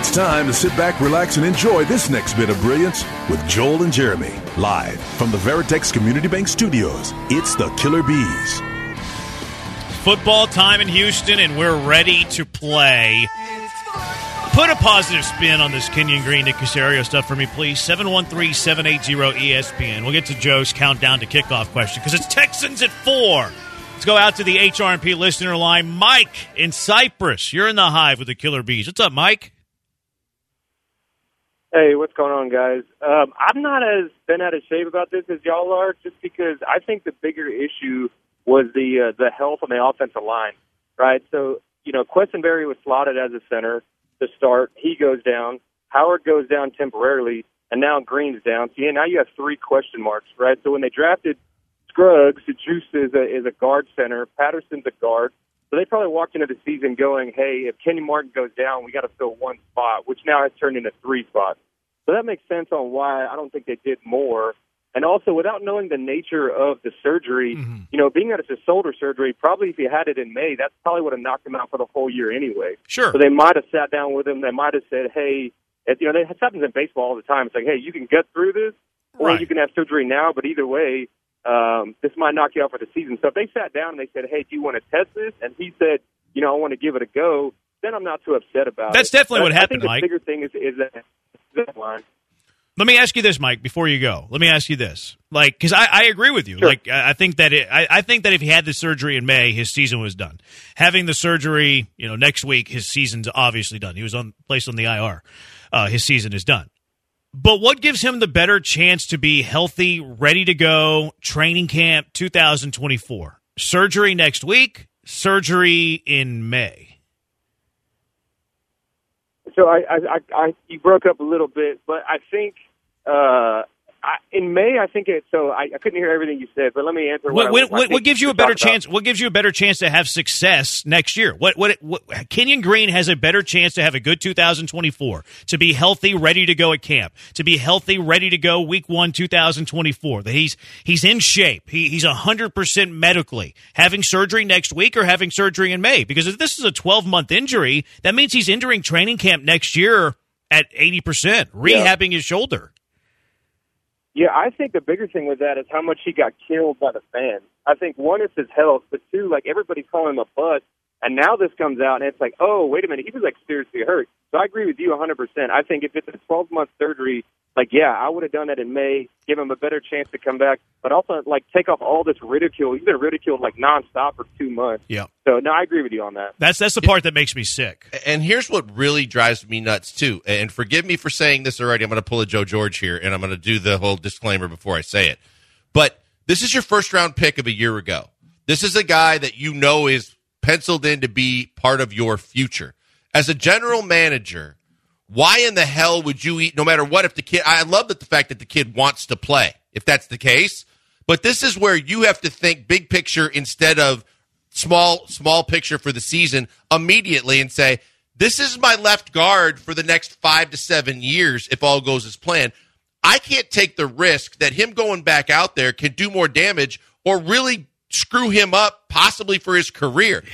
It's time to sit back, relax, and enjoy this next bit of brilliance with Joel and Jeremy. Live from the Veritex Community Bank Studios, it's the Killer Bees. Football time in Houston, and we're ready to play. Put a positive spin on this Kenyon Green, Nick Caserio stuff for me, please. 713 780 ESPN. We'll get to Joe's countdown to kickoff question because it's Texans at 4. Let's go out to the HRP listener line. Mike in Cypress. You're in the hive with the Killer Bees. What's up, Mike? Hey, what's going on, guys? Um, I'm not as bent out of shape about this as y'all are, just because I think the bigger issue was the uh, the health on the offensive line, right? So, you know, Quessenberry was slotted as a center to start. He goes down. Howard goes down temporarily, and now Green's down. So, yeah, now you have three question marks, right? So when they drafted Scruggs, the Juice is a, is a guard center. Patterson's a guard. So they probably walked into the season going, hey, if Kenny Martin goes down, we got to fill one spot, which now has turned into three spots. So that makes sense on why I don't think they did more. And also, without knowing the nature of the surgery, mm-hmm. you know, being that it's a shoulder surgery, probably if you had it in May, that's probably would have knocked him out for the whole year anyway. Sure. So they might have sat down with him. They might have said, hey, it, you know, this happens in baseball all the time. It's like, hey, you can get through this, or right. you can have surgery now. But either way, um, this might knock you out for the season. So if they sat down and they said, hey, do you want to test this? And he said, you know, I want to give it a go, then I'm not too upset about That's it. That's definitely but what happened, I think Mike. The bigger thing is, is that that. Let me ask you this, Mike. Before you go, let me ask you this, like, because I, I, agree with you. Sure. Like, I think that it, I, I, think that if he had the surgery in May, his season was done. Having the surgery, you know, next week, his season's obviously done. He was on placed on the IR. Uh, his season is done. But what gives him the better chance to be healthy, ready to go, training camp 2024? Surgery next week, surgery in May. So I, I, I, I you broke up a little bit, but I think uh, I, in May, I think it. So I, I couldn't hear everything you said, but let me answer. What, what, what, what gives you a better chance? About. What gives you a better chance to have success next year? What, what, what? Kenyon Green has a better chance to have a good 2024, to be healthy, ready to go at camp, to be healthy, ready to go week one, 2024. That he's he's in shape. He, he's hundred percent medically. Having surgery next week or having surgery in May? Because if this is a 12 month injury, that means he's entering training camp next year at 80 percent, rehabbing yeah. his shoulder. Yeah, I think the bigger thing with that is how much he got killed by the fans. I think one is his health, but two, like everybody's calling him a bust, and now this comes out and it's like, oh, wait a minute, he was like seriously hurt. So I agree with you 100%. I think if it's a 12 month surgery, like yeah, I would have done that in May, give him a better chance to come back, but also like take off all this ridicule. He's been ridiculed like nonstop for two months. Yeah. So no, I agree with you on that. That's that's the part that makes me sick. And here's what really drives me nuts too. And forgive me for saying this already. I'm going to pull a Joe George here, and I'm going to do the whole disclaimer before I say it. But this is your first round pick of a year ago. This is a guy that you know is penciled in to be part of your future. As a general manager, why in the hell would you eat no matter what if the kid I love that the fact that the kid wants to play, if that's the case. But this is where you have to think big picture instead of small small picture for the season immediately and say, This is my left guard for the next five to seven years if all goes as planned. I can't take the risk that him going back out there can do more damage or really screw him up possibly for his career.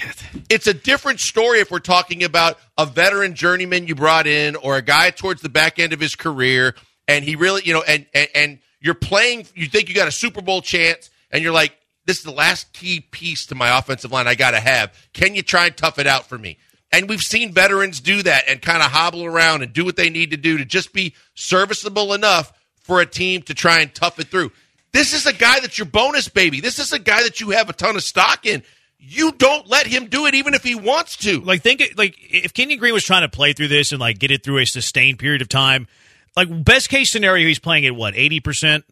It's a different story if we're talking about a veteran journeyman you brought in or a guy towards the back end of his career and he really, you know, and and, and you're playing you think you got a Super Bowl chance and you're like this is the last key piece to my offensive line I got to have. Can you try and tough it out for me? And we've seen veterans do that and kind of hobble around and do what they need to do to just be serviceable enough for a team to try and tough it through. This is a guy that's your bonus baby. This is a guy that you have a ton of stock in. You don't let him do it, even if he wants to. Like think, like if Kenyon Green was trying to play through this and like get it through a sustained period of time, like best case scenario, he's playing at what eighty percent,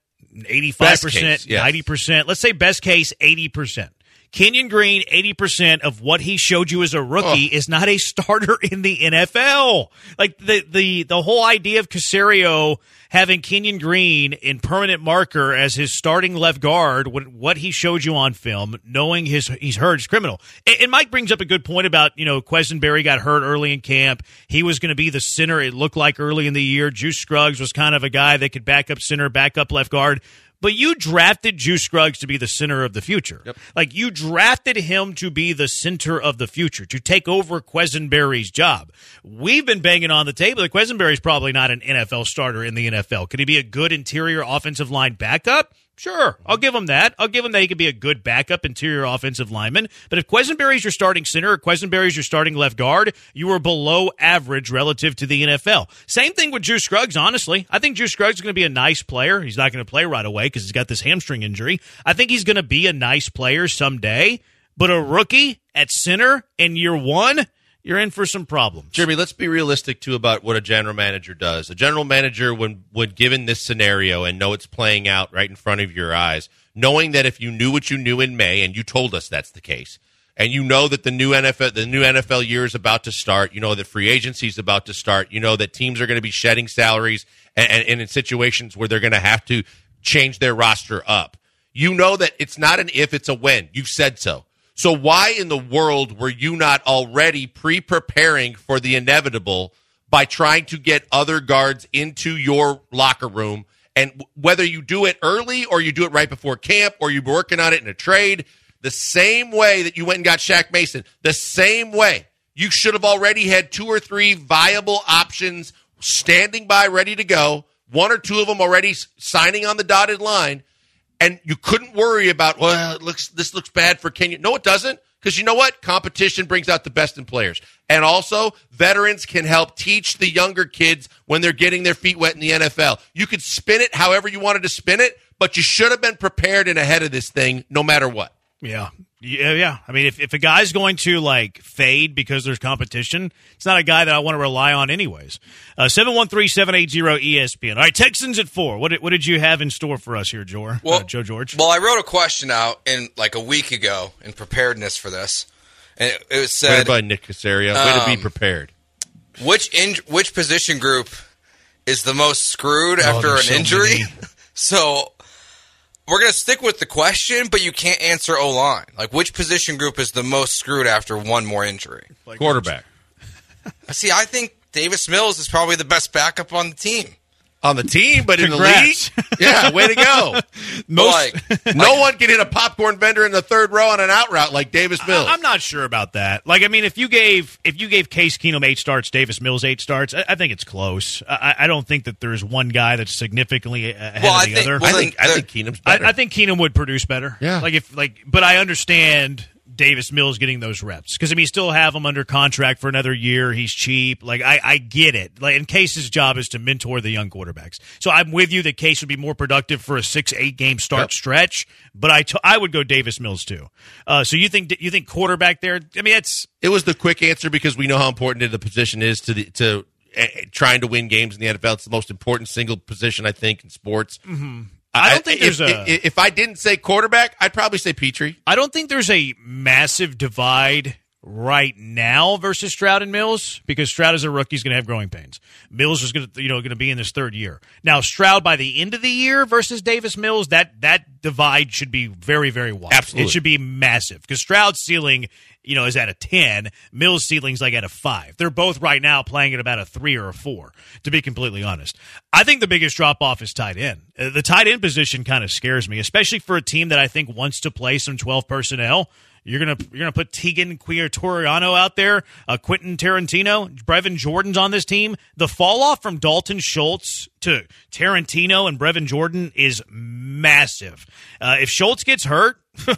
eighty five percent, ninety percent. Let's say best case eighty percent. Kenyon Green, 80% of what he showed you as a rookie oh. is not a starter in the NFL. Like the, the, the whole idea of Caserio having Kenyon Green in permanent marker as his starting left guard, what he showed you on film, knowing his he's hurt is criminal. And, and Mike brings up a good point about, you know, Quessenberry got hurt early in camp. He was going to be the center, it looked like early in the year. Juice Scruggs was kind of a guy that could back up center, back up left guard. But you drafted Juice Scruggs to be the center of the future. Yep. Like you drafted him to be the center of the future, to take over Quessenberry's job. We've been banging on the table that Quessenberry's probably not an NFL starter in the NFL. Could he be a good interior offensive line backup? Sure, I'll give him that. I'll give him that he could be a good backup interior offensive lineman. But if Quessenberry's your starting center or Quessenberry's your starting left guard, you are below average relative to the NFL. Same thing with Juice Scruggs, honestly. I think Juice Scruggs is going to be a nice player. He's not going to play right away because he's got this hamstring injury. I think he's going to be a nice player someday. But a rookie at center in year one, you're in for some problems. Jeremy, let's be realistic too about what a general manager does. A general manager, when when given this scenario and know it's playing out right in front of your eyes, knowing that if you knew what you knew in May, and you told us that's the case, and you know that the new NFL the new NFL year is about to start, you know that free agency is about to start, you know that teams are going to be shedding salaries and, and, and in situations where they're going to have to change their roster up. You know that it's not an if, it's a when. You've said so. So why in the world were you not already pre-preparing for the inevitable by trying to get other guards into your locker room? And whether you do it early or you do it right before camp or you're working on it in a trade, the same way that you went and got Shaq Mason, the same way. You should have already had two or three viable options standing by ready to go, one or two of them already signing on the dotted line and you couldn't worry about well, looks this looks bad for Kenyon. No, it doesn't, because you know what? Competition brings out the best in players, and also veterans can help teach the younger kids when they're getting their feet wet in the NFL. You could spin it however you wanted to spin it, but you should have been prepared and ahead of this thing, no matter what. Yeah. Yeah, yeah. I mean, if, if a guy's going to like fade because there's competition, it's not a guy that I want to rely on anyways. Uh, seven one three seven eight zero ESPN. All right, Texans at four. What did, what did you have in store for us here, Joe? Well, uh, Joe George. Well, I wrote a question out in like a week ago in preparedness for this, and it, it said by Nick Caserio. Way um, to be um, prepared. Which in, which position group is the most screwed oh, after an so injury? so we're going to stick with the question, but you can't answer O line. Like, which position group is the most screwed after one more injury? Like Quarterback. See, I think Davis Mills is probably the best backup on the team on the team, but Congrats. in the league, yeah, way to go. Most, like, no like, one can hit a popcorn vendor in the third row on an out route like Davis Mills. I, am not sure about that. Like, I mean, if you gave if you gave Case Keenum eight starts, Davis Mills eight starts, I, I think it's close. I, I, don't think that there's one guy that's significantly ahead well, of the think, other. Well, I think I think Keenum's better. I, think Keenum would produce better. Yeah, like if like, but I understand Davis Mills getting those reps because I mean, still have him under contract for another year. He's cheap. Like I, I get it. Like, and Case's job is to mentor the young quarterbacks. So I'm with you that Case would be more productive for a six, eight game start yep. stretch. But I, t- I would go Davis Mills too. Uh, so you think you think quarterback there? I mean, it's it was the quick answer because we know how important the position is to the to uh, trying to win games in the NFL. It's the most important single position I think in sports. Mm-hmm. I don't think there's if, a. If, I didn't say quarterback, I'd probably say Pitre. I don't think there's a massive divide right now versus Stroud and Mills because Stroud is a rookie, he's going to have growing pains. Mills is going to you know going to be in his third year. Now Stroud by the end of the year versus Davis Mills, that that divide should be very very wide. Absolutely, it should be massive because Stroud's ceiling you know is at a ten, Mills' ceiling's like at a five. They're both right now playing at about a three or a four. To be completely honest, I think the biggest drop off is tight end. Uh, the tight end position kind of scares me, especially for a team that I think wants to play some twelve personnel. You're gonna you're gonna put Teagan Quitoriano out there, uh, Quentin Tarantino, Brevin Jordan's on this team. The fall off from Dalton Schultz to Tarantino and Brevin Jordan is massive. Uh, if Schultz gets hurt.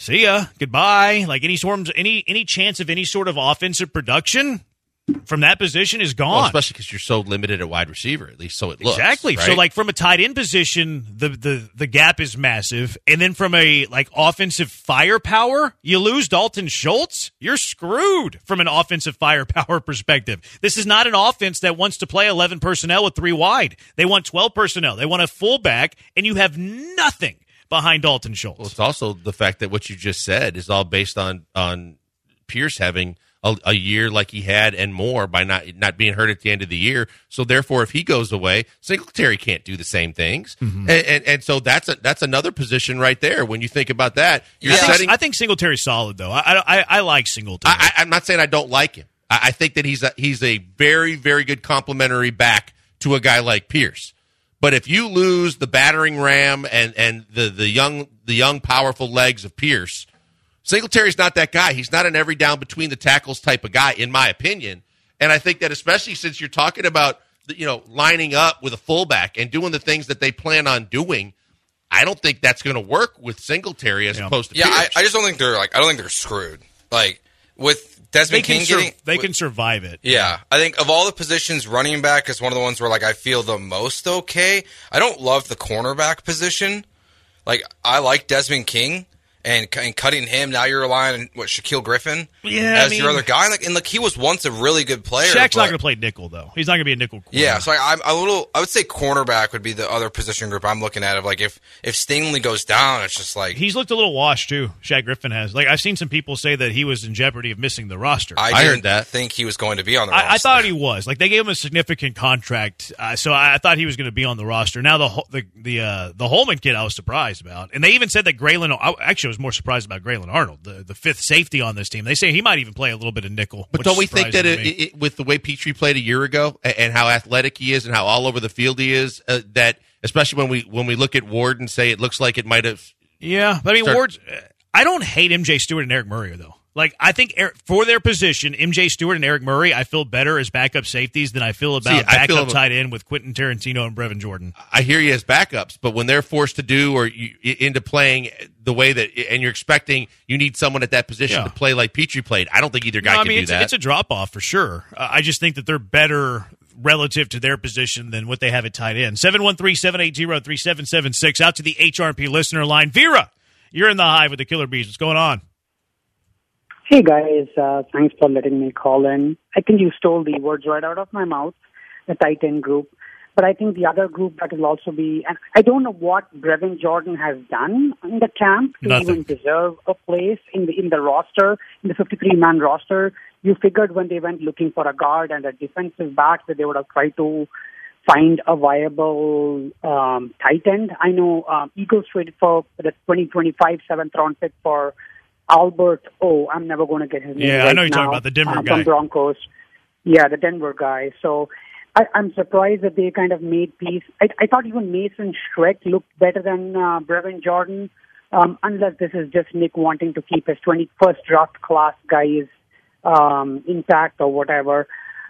see ya, goodbye. Like any sort, any any chance of any sort of offensive production, from that position is gone. Well, especially because you're so limited at wide receiver, at least so it looks. Exactly. Right? So like from a tight end position, the, the the gap is massive, and then from a like offensive firepower, you lose Dalton Schultz, you're screwed from an offensive firepower perspective. This is not an offense that wants to play 11 personnel with three wide. They want 12 personnel. They want a fullback, and you have nothing behind Dalton Schultz. Well, it's also the fact that what you just said is all based on on Pierce having a, a, year like he had and more by not not being hurt at the end of the year. So therefore, if he goes away, Singletary can't do the same things, mm-hmm. and, and, and so that's a that's another position right there. When you think about that, you're yeah, setting. I think Singletary's solid though. I I, I like Singletary. I, am not saying I don't like him. I, I think that he's a, he's a very very good complementary back to a guy like Pierce. But if you lose the battering ram and and the the young the young powerful legs of Pierce, Singletary's not that guy. He's not an every down between the tackles type of guy, in my opinion. And I think that especially since you're talking about you know lining up with a fullback and doing the things that they plan on doing, I don't think that's going to work with Singletary as yeah. opposed to yeah. I, I, just don't think they're like I don't think they're screwed. Like with Desmond they King sur- getting, they can survive it. Yeah, I think of all the positions, running back is one of the ones where like I feel the most okay. I don't love the cornerback position. Like I like Desmond King, and, and cutting him. Now you're relying on what Shaquill Griffin yeah, as I mean, your other guy. Like, and like he was once a really good player. Shaq's but, not going to play nickel though. He's not going to be a nickel. Corner. Yeah, so I, am a little. I would say cornerback would be the other position group I'm looking at. Of like if if Stingley goes down, it's just like he's looked a little washed too. Shaq Griffin has. Like I've seen some people say that he was in jeopardy of missing the roster. I, I heard that. Think he was going to be on the. I, roster. I thought he was. Like they gave him a significant contract, uh, so I, I, thought he was going to be on the roster. Now the the the uh, the Holman kid, I was surprised about, and they even said that Grayland. I actually was more surprised about. Grayland Arnold, the, the fifth safety on this team. They say he might even play a little bit of nickel. But don't we think that it, it, with the way Pitre played a year ago and how athletic he is and how all over the field he is, uh, that especially when we when we look at Ward and say it looks like it might have. Yeah, but I mean start- Ward's. I don't hate MJ Stewart and Eric Murray though. Like I think for their position, MJ Stewart and Eric Murray, I feel better as backup safeties than I feel about See, backup feel tight end with Quentin Tarantino and Brevin Jordan. I hear you as backups, but when they're forced to do or you, into playing the way that, and you're expecting you need someone at that position yeah. to play like Pitre played, I don't think either guy no, I can mean, do it's, that. It's a drop off for sure. Uh, I just think that they're better relative to their position than what they have at tight end. 713-780-3776 out to the HRP listener line. Vera, you're in the hive with the Killer Bees. What's going on? Hey guys, uh, thanks for letting me call in. I think you stole the words right out of my mouth, the tight end group. But I think the other group that will also be, and I don't know what Brevin Jordan has done in the camp to Nothing. even deserve a place in the in the roster, in the 53 man roster. You figured when they went looking for a guard and a defensive back that they would have tried to find a viable um, tight end. I know um, Eagles traded for the 2025 seventh round pick for Albert Oh, I'm never going to get his name. Yeah, right I know you're now, talking about the Denver uh, guy from Broncos. Yeah, the Denver guy. So I, I'm surprised that they kind of made peace. I, I thought even Mason Schreck looked better than uh, Brevin Jordan, um, unless this is just Nick wanting to keep his 21st draft class guys um, intact or whatever.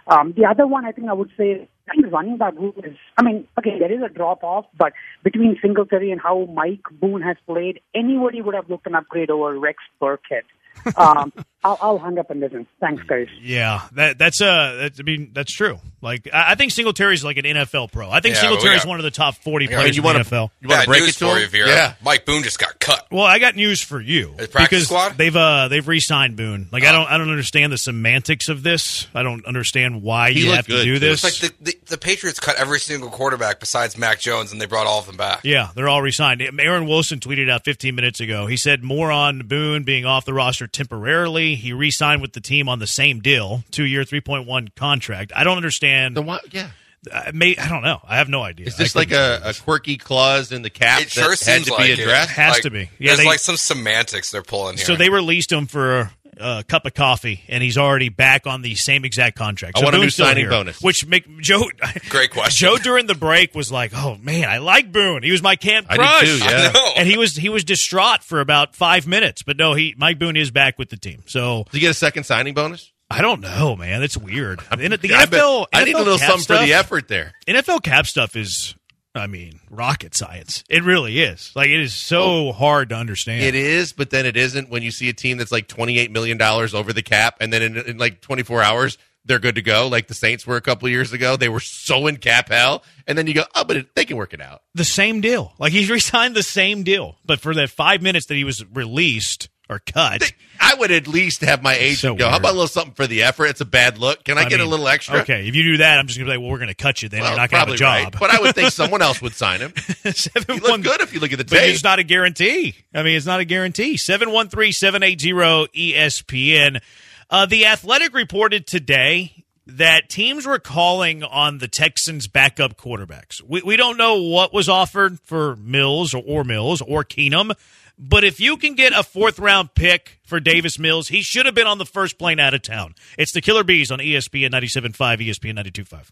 Um, the other one I think I would say I think running back group is, I mean, okay, there is a drop off, but between Singletary and how Mike Boone has played, anybody would have looked an upgrade over Rex Burkhead um, I'll, I'll, hang up and listen. Thanks, guys. Yeah, that, that's uh, that's, I mean, that's true. Like, I, I think Singletary's like an NFL pro. I think yeah, Singletary's one of the top forty yeah, players you in wanna, the NFL. You want to break it to for you, Vera. Yeah, Mike Boone just got cut. Well, I got news for you because squad? they've uh they've re-signed Boone. Like, I don't I don't understand the semantics of this. I don't understand why you have to do this. It's like the, the, the Patriots cut every single quarterback besides Mac Jones, and they brought all of them back. Yeah, they're all re-signed. Aaron Wilson tweeted out 15 minutes ago. He said more on Boone being off the roster temporarily. He re-signed with the team on the same deal, two-year, 3.1 contract. I don't understand. The what? Yeah. I, may, I don't know. I have no idea. Is this like a, a, quirky clause in the cap it sure that had to like be addressed? It has like, to be. Yeah, there's they, like some semantics they're pulling here. So they released him for a cup of coffee, and he's already back on the same exact contract. So I want Boone's a new signing here, bonus. Which make Joe great question. Joe during the break was like, "Oh man, I like Boone. He was my camp crush." Did too, yeah. And he was he was distraught for about five minutes, but no, he Mike Boone is back with the team. So did you get a second signing bonus? I don't know, man. It's weird. The, the I NFL, bet, NFL I need a little something stuff, for the effort there. NFL cap stuff is, I mean, rocket science. It really is. Like it is so well, hard to understand. It is, but then it isn't when you see a team that's like twenty eight million dollars over the cap, and then in, in like twenty four hours they're good to go, like the Saints were a couple years ago. They were so in cap hell, and then you go, oh, but it, they can work it out. The same deal. Like he resigned the same deal, but for that five minutes that he was released or cut. I would at least have my agent So go, how about a little something for the effort? It's a bad look. Can I, get mean, a little extra? Okay, if you do that, I'm just gonna be like, well, we're gonna cut you. Then Well, you're not gonna have a job. right. But I would think someone else would sign him. Seven looked one- good if you look at the But tape. it's not a guarantee. I mean, it's not a guarantee. 713-780 ESPN. Uh, the Athletic reported today that teams were calling on the Texans' backup quarterbacks. We, we don't know what was offered for Mills or, or Mills or Keenum, but if you can get a fourth round pick for Davis Mills, he should have been on the first plane out of town. It's the Killer Bees on ESPN 97.5, ESPN 92.5.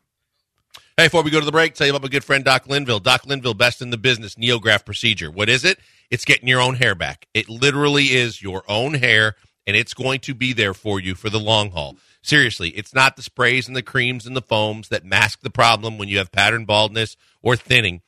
Hey, before we go to the break, tell you about my good friend Doc Linville. Doc Linville, best in the business, NeoGraft procedure. What is it? It's getting your own hair back. It literally is your own hair, and it's going to be there for you for the long haul. Seriously, it's not the sprays and the creams and the foams that mask the problem when you have pattern baldness or thinning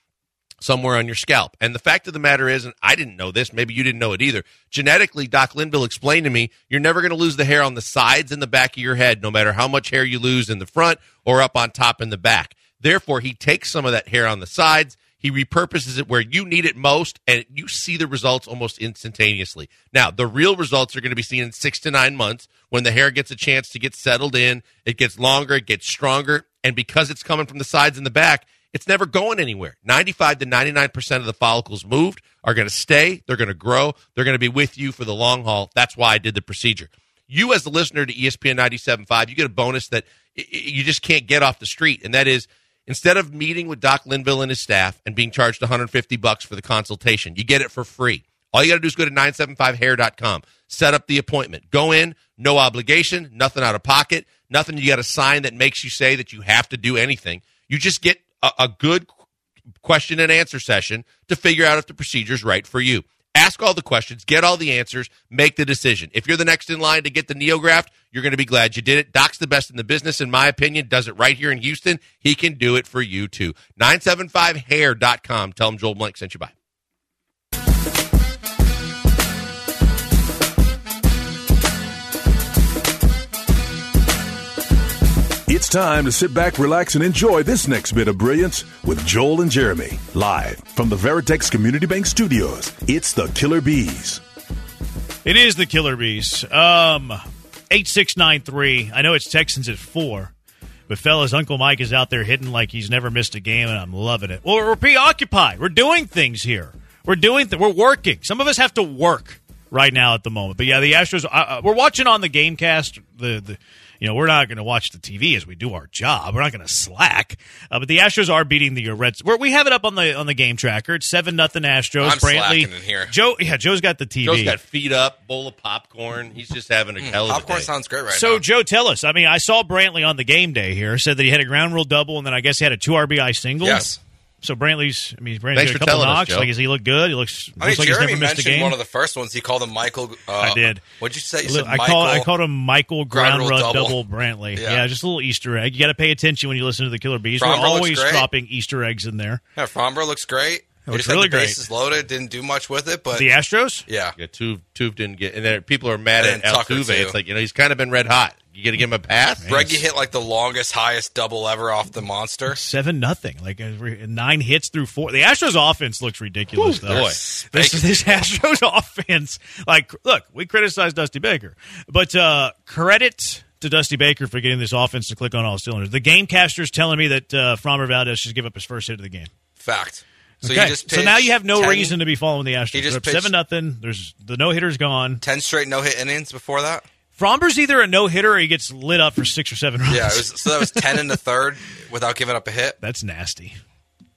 somewhere on your scalp. And the fact of the matter is, and I didn't know this, maybe you didn't know it either. Genetically, Doc Linville explained to me, you're never going to lose the hair on the sides and the back of your head, no matter how much hair you lose in the front or up on top in the back. Therefore, he takes some of that hair on the sides, he repurposes it where you need it most, and you see the results almost instantaneously. Now, the real results are going to be seen in six to nine months when the hair gets a chance to get settled in. It gets longer, it gets stronger, and because it's coming from the sides and the back, it's never going anywhere. 95 to 99% of the follicles moved are going to stay. They're going to grow. They're going to be with you for the long haul. That's why I did the procedure. You, as the listener to ESPN 97.5, you get a bonus that you just can't get off the street, and that is instead of meeting with Doc Linville and his staff and being charged 150 bucks for the consultation, you get it for free. All you got to do is go to 975hair.com, set up the appointment, go in, no obligation, nothing out of pocket, nothing you got to sign that makes you say that you have to do anything. You just get a, a good question and answer session to figure out if the procedure is right for you. Ask all the questions, get all the answers, make the decision. If you're the next in line to get the NeoGraft, you're going to be glad you did it. Doc's the best in the business, in my opinion, does it right here in Houston. He can do it for you too. 975hair.com. Tell him Joel Blank sent you by. It's time to sit back, relax, and enjoy this next bit of brilliance with Joel and Jeremy. Live from the Veritex Community Bank Studios. It's the Killer Bees. It is the Killer Bees. Um, 8693. I know it's Texans at four. But fellas, Uncle Mike is out there hitting like he's never missed a game, and I'm loving it. Well, we're preoccupied. We're doing things here. We're doing. Th- we're working. Some of us have to work right now at the moment. But yeah, the Astros. Uh, uh we're watching on the GameCast. The the you know, we're not going to watch the TV as we do our job. We're not going to slack. Uh, but the Astros are beating the Reds. We're, we have it up on the on the game tracker. It's seven nothing Astros. I'm Brantley, in here. Joe, yeah, Joe's got the TV. Joe's got feet up, bowl of popcorn. He's just having a mm, hell of popcorn a day. sounds great right so, now. Joe, tell us. I mean, I saw Brantley on the game day here. Said that he had a ground rule double, and then I guess he had a two RBI single. Yes. So Brantley's, I mean, Brantley's Thanks got a for couple telling us, knocks. Joe. like, does he look good? He looks, I mean, looks like he's Jeremy never missed a mentioned game. one of the first ones. He called him Michael. Uh, I did. What'd you say? You Look, said I Michael. call I called him Michael Ground, Ground Run Rule Double, Double. Brantley. Yeah. Yeah. just a little Easter egg. You got to pay attention when you listen to the Killer Bees. Framber We're looks always great. dropping Easter eggs in there. Yeah, Framber looks great. He looks just really had the great. bases loaded. Didn't do much with it, but The Astros. yeah. Yeah, Tuve, Tuve didn't get, and then people are mad And at Tucker, Altuve. too. It's like you know he's kind of been red hot. You to give him a pass. Breggy hit like the longest, highest double ever off the monster. Seven nothing, like uh, nine hits through four. The Astros offense looks ridiculous, though. boy. This, this Astros offense, like, look, we criticize Dusty Baker, but uh, credit to Dusty Baker for getting this offense to click on all cylinders. The GameCaster's telling me that uh, Framber Valdez should give up his first hit of the game. Fact. So okay. just so now you have no 10 reason to be following the Astros. He just They're up pitched- seven nothing. There's the no hitter's gone. ten straight no hit innings before that. Framber's either a no hitter or he gets lit up for six or seven runs. Yeah, it was, so that was ten in the third without giving up a hit. That's nasty.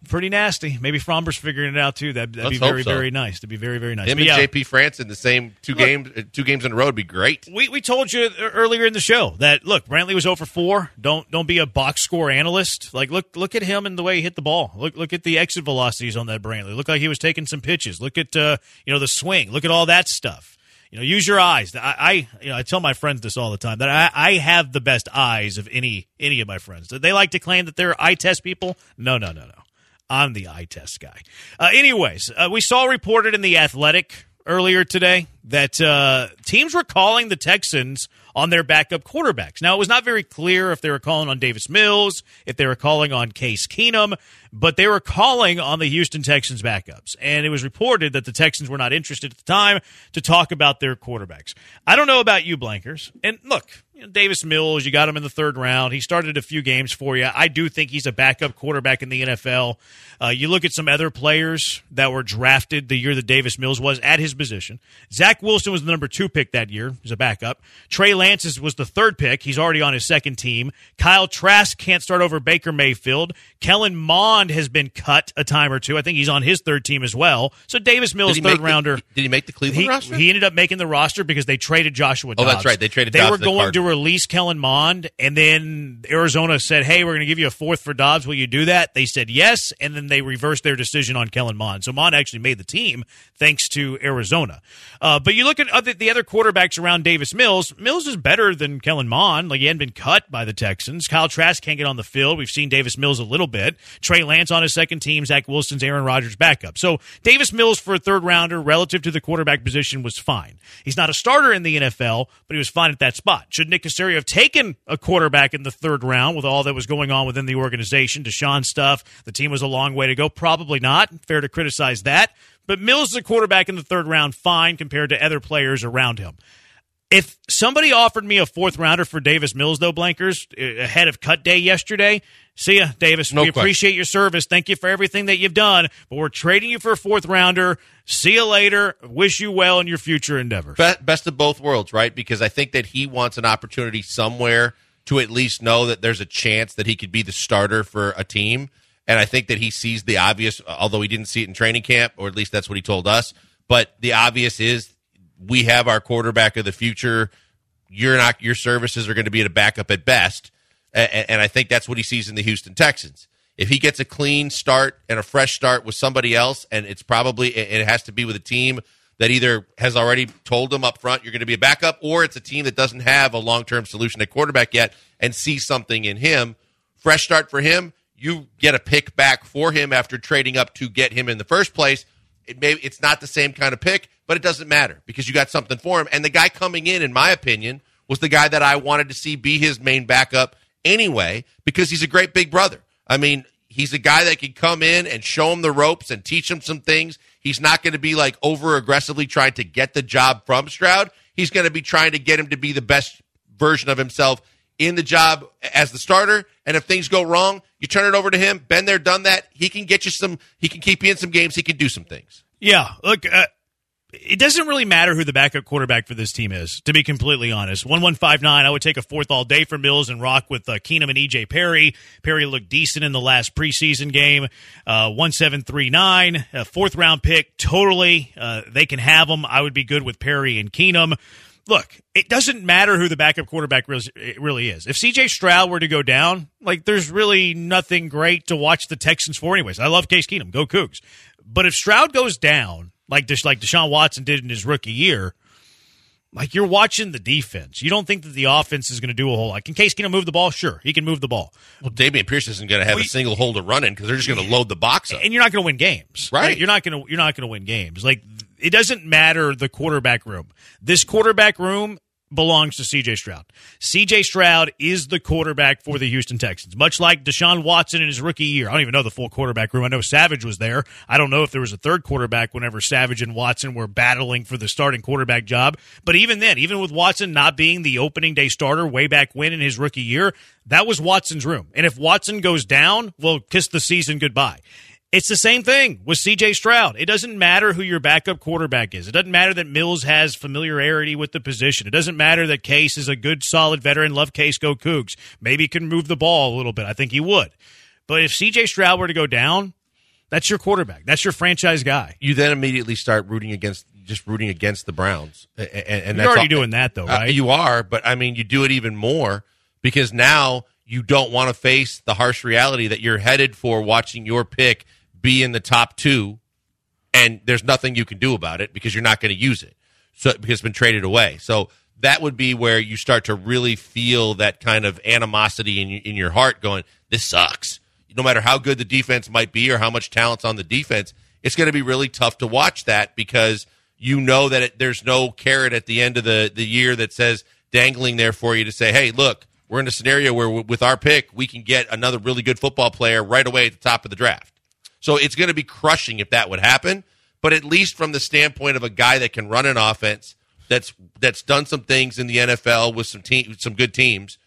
Pretty nasty. Maybe Framber's figuring it out too. That, that'd be very, so. very nice. That'd be very, very nice. Him But and yeah, JP France in the same two Look. games, uh, two games in a row would be great. we, we told you earlier in the show that look, Brantley was over four. Don't don't be a box score analyst. Like look look at him and the way he hit the ball. Look look at the exit velocities on that Brantley. Look like he was taking some pitches. Look at uh, you know the swing. Look at all that stuff. You know, use your eyes. I, I you know I tell my friends this all the time that I, I have the best eyes of any any of my friends. They like to claim that they're eye test people. No no no no. I'm the eye test guy. Uh, anyways, uh, we saw reported in the Athletic earlier today that uh, teams were calling the Texans on their backup quarterbacks. Now, it was not very clear if they were calling on Davis Mills, if they were calling on Case Keenum, but they were calling on the Houston Texans backups. And it was reported that the Texans were not interested at the time to talk about their quarterbacks. I don't know about you, Blankers. And look, Davis Mills, you got him in the third round. He started a few games for you. I do think he's a backup quarterback in the NFL. Uh, you look at some other players that were drafted the year that Davis Mills was at his position. Zach Wilson was the number two pick that year. He's a backup. Trey Lance was the third pick. He's already on his second team. Kyle Trask can't start over Baker Mayfield. Kellen Mond has been cut a time or two. I think he's on his third team as well. So Davis Mills, third rounder. The, did he make the Cleveland he, roster? He ended up making the roster because they traded Joshua. Dobbs. Oh, that's right. They traded. They Dobbs were going to, to release Kellen Mond, and then Arizona said, "Hey, we're going to give you a fourth for Dobbs. Will you do that?" They said yes, and then they reversed their decision on Kellen Mond. So Mond actually made the team thanks to Arizona. Uh, but you look at other, the other quarterbacks around Davis Mills. Mills is better than Kellen Mond. Like he hadn't been cut by the Texans. Kyle Trask can't get on the field. We've seen Davis Mills a little bit. Trey Lance on his second team. Zach Wilson's Aaron Rodgers backup. So Davis Mills for a third rounder relative to the quarterback position was fine. He's not a starter in the NFL, but he was fine at that spot. Should Nick Caserio have taken a quarterback in the third round with all that was going on within the organization, Deshaun stuff, the team was a long way to go? Probably not. Fair to criticize that. But Mills is a quarterback in the third round, fine compared to other players around him. If somebody offered me a fourth rounder for Davis Mills, though, Blankers, eh, ahead of cut day yesterday, see ya, Davis. No we question. appreciate your service. Thank you for everything that you've done, but we're trading you for a fourth rounder. See you later. Wish you well in your future endeavors. Best of both worlds, right? Because I think that he wants an opportunity somewhere to at least know that there's a chance that he could be the starter for a team. And I think that he sees the obvious, although he didn't see it in training camp, or at least that's what he told us. But the obvious is we have our quarterback of the future. You're not your services are going to be at a backup at best, and, and I think that's what he sees in the Houston Texans. If he gets a clean start and a fresh start with somebody else, and it's probably it has to be with a team that either has already told him up front you're going to be a backup, or it's a team that doesn't have a long term solution at quarterback yet and see something in him. Fresh start for him. You get a pick back for him after trading up to get him in the first place. It may it's not the same kind of pick, but it doesn't matter because you got something for him. And the guy coming in, in my opinion, was the guy that I wanted to see be his main backup anyway because he's a great big brother. I mean, he's a guy that can come in and show him the ropes and teach him some things. He's not going to be like over aggressively trying to get the job from Stroud. He's going to be trying to get him to be the best version of himself in the job as the starter. And if things go wrong, you turn it over to him. Been there, done that. He can get you some. He can keep you in some games. He can do some things. Yeah, look, uh, it doesn't really matter who the backup quarterback for this team is, to be completely honest. 1159, I would take a fourth all day for Mills and rock with uh, Keenum and EJ Perry. Perry looked decent in the last preseason game. Uh, 1739, a fourth round pick, totally. Uh, they can have them. I would be good with Perry and Keenum. Look, it doesn't matter who the backup quarterback really is. If CJ Stroud were to go down, like there's really nothing great to watch the Texans for, anyways. I love Case Keenum. Go Cougs. But if Stroud goes down, like this, like Deshaun Watson did in his rookie year, like you're watching the defense. You don't think that the offense is going to do a whole lot. Can Case Keenum move the ball? Sure, he can move the ball. Well, Dameon Pierce isn't going to have well, a single hole to run in because they're just going to load the box up, and you're not going to win games. Right? Like, you're not going to you're not going to win games. Like it doesn't matter the quarterback room. This quarterback room belongs to CJ Stroud. CJ Stroud is the quarterback for the Houston Texans, much like Deshaun Watson in his rookie year. I don't even know the full quarterback room. I know Savage was there. I don't know if there was a third quarterback whenever Savage and Watson were battling for the starting quarterback job. But even then, even with Watson not being the opening day starter way back when in his rookie year, that was Watson's room. And if Watson goes down, well, kiss the season goodbye. It's the same thing with CJ Stroud. It doesn't matter who your backup quarterback is. It doesn't matter that Mills has familiarity with the position. It doesn't matter that Case is a good, solid veteran. Love Case, go Cougs. Maybe he can move the ball a little bit. I think he would. But if CJ Stroud were to go down, that's your quarterback. That's your franchise guy. You then immediately start rooting against just rooting against the Browns. And, and You're already all, doing that though, uh, right? Uh, you are, but I mean, you do it even more because now you don't want to face the harsh reality that you're headed for watching your pick be in the top two, and there's nothing you can do about it because you're not going to use it. So because it's been traded away. So that would be where you start to really feel that kind of animosity in in your heart, going, "This sucks." No matter how good the defense might be or how much talent's on the defense, it's going to be really tough to watch that because you know that it, there's no carrot at the end of the, the year that says dangling there for you to say, hey, look, we're in a scenario where with our pick, we can get another really good football player right away at the top of the draft. So it's going to be crushing if that would happen. But at least from the standpoint of a guy that can run an offense, that's that's done some things in the NFL with some team, some good teams,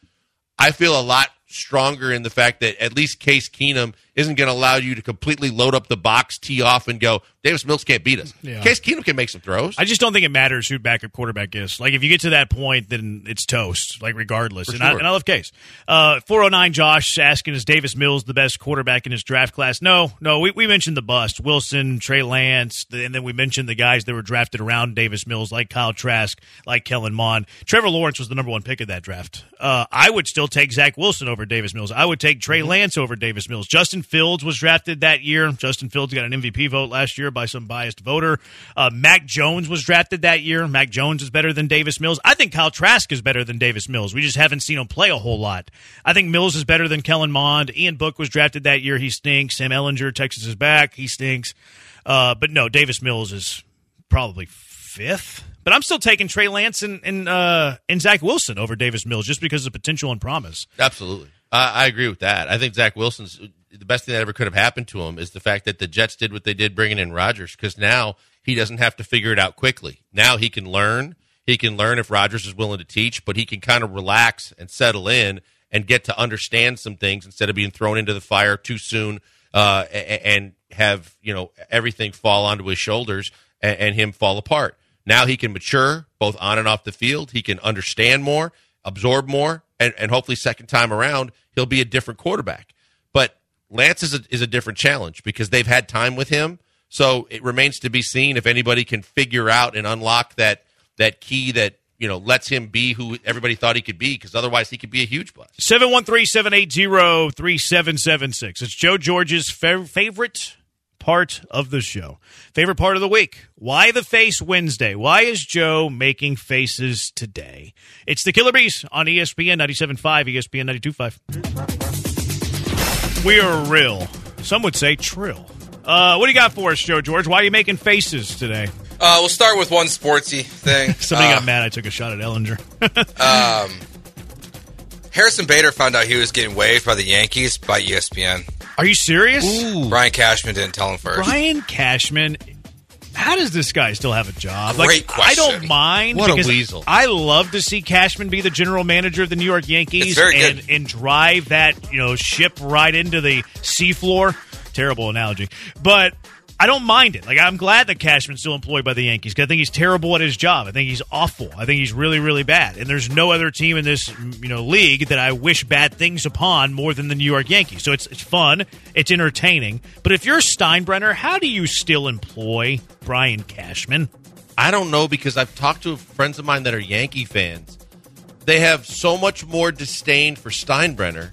I feel a lot stronger in the fact that at least Case Keenum isn't going to allow you to completely load up the box, tee off, and go. Davis Mills can't beat us. Yeah. Case Keenum can make some throws. I just don't think it matters who backup quarterback is. Like if you get to that point, then it's toast. Like regardless. And, sure. I, and, I, love Case. Uh, Four oh nine. Josh asking is Davis Mills the best quarterback in his draft class? No, no. We, we mentioned the bust: Wilson, Trey Lance, and then we mentioned the guys that were drafted around Davis Mills, like Kyle Trask, like Kellen Mond. Trevor Lawrence was the number one pick of that draft. Uh, I would still take Zach Wilson over Davis Mills. I would take Trey mm-hmm. Lance over Davis Mills. Justin Fields was drafted that year. Justin Fields got an MVP vote last year by some biased voter. Uh, Mac Jones was drafted that year. Mac Jones is better than Davis Mills. I think Kyle Trask is better than Davis Mills. We just haven't seen him play a whole lot. I think Mills is better than Kellen Mond. Ian Book was drafted that year. He stinks. Sam Ehlinger, Texas is back. He stinks. Uh, but no, Davis Mills is probably fifth. But I'm still taking Trey Lance and and, uh, and Zach Wilson over Davis Mills just because of potential and promise. Absolutely, I agree with that. I think Zach Wilson's the best thing that ever could have happened to him is the fact that the Jets did what they did bringing in Rodgers because now he doesn't have to figure it out quickly. Now he can learn. He can learn if Rodgers is willing to teach, but he can kind of relax and settle in and get to understand some things instead of being thrown into the fire too soon uh, and have you know everything fall onto his shoulders and, and him fall apart. Now he can mature both on and off the field. He can understand more, absorb more, and, and hopefully second time around he'll be a different quarterback. Lance is a, is a different challenge because they've had time with him. So it remains to be seen if anybody can figure out and unlock that that key that you know lets him be who everybody thought he could be because otherwise he could be a huge bust. 713-780-3776. It's Joe George's fa- favorite part of the show. Favorite part of the week. Why the face Wednesday? Why is Joe making faces today? It's the Killer Bees on ESPN 97.5, ESPN 92.5. We are real. Some would say trill. Uh, what do you got for us, Joe George? Why are you making faces today? Uh, we'll start with one sportsy thing. Somebody uh, got mad I took a shot at Ehlinger. um, Harrison Bader found out he was getting waived by the Yankees by ESPN. Are you serious? Ooh. Brian Cashman didn't tell him first. Brian Cashman. How does this guy still have a job? Great like, question. I don't mind. What a weasel! I love to see Cashman be the general manager of the New York Yankees and, and drive that you know ship right into the seafloor. Terrible analogy, but I don't mind it. Like I'm glad that Cashman's still employed by the Yankees because I think he's terrible at his job. I think he's awful. I think he's really, really bad. And there's no other team in this you know league that I wish bad things upon more than the New York Yankees. So it's it's fun, it's entertaining. But if you're Steinbrenner, how do you still employ Brian Cashman? I don't know because I've talked to friends of mine that are Yankee fans. They have so much more disdain for Steinbrenner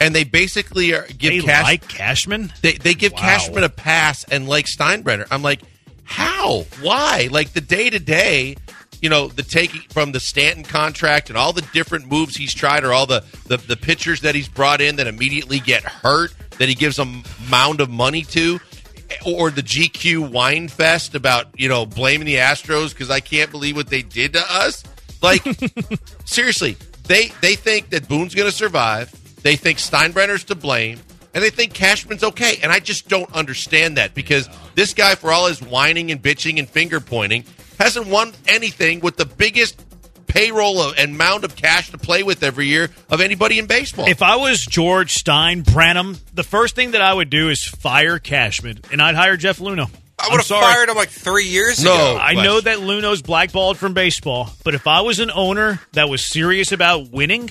and they basically are, give they Cash, like Cashman. They they give wow. Cashman a pass and like Steinbrenner. I'm like, how? Why? Like the day to day, you know, the taking from the Stanton contract and all the different moves he's tried, or all the, the the pitchers that he's brought in that immediately get hurt, that he gives a mound of money to. Or the GQ wine fest about you know blaming the Astros because I can't believe what they did to us. Like seriously, they they think that Boone's going to survive they think Steinbrenner's to blame, and they think Cashman's okay. And I just don't understand that because this guy, for all his whining and bitching and finger pointing, hasn't won anything with the biggest payroll and mound of cash to play with every year of anybody in baseball. If I was George Steinbrenner, the first thing that I would do is fire Cashman, and I'd hire Jeff Luhnow. I would have fired him like three years no, ago. I know that Luhnow's blackballed from baseball, but if I was an owner that was serious about winning,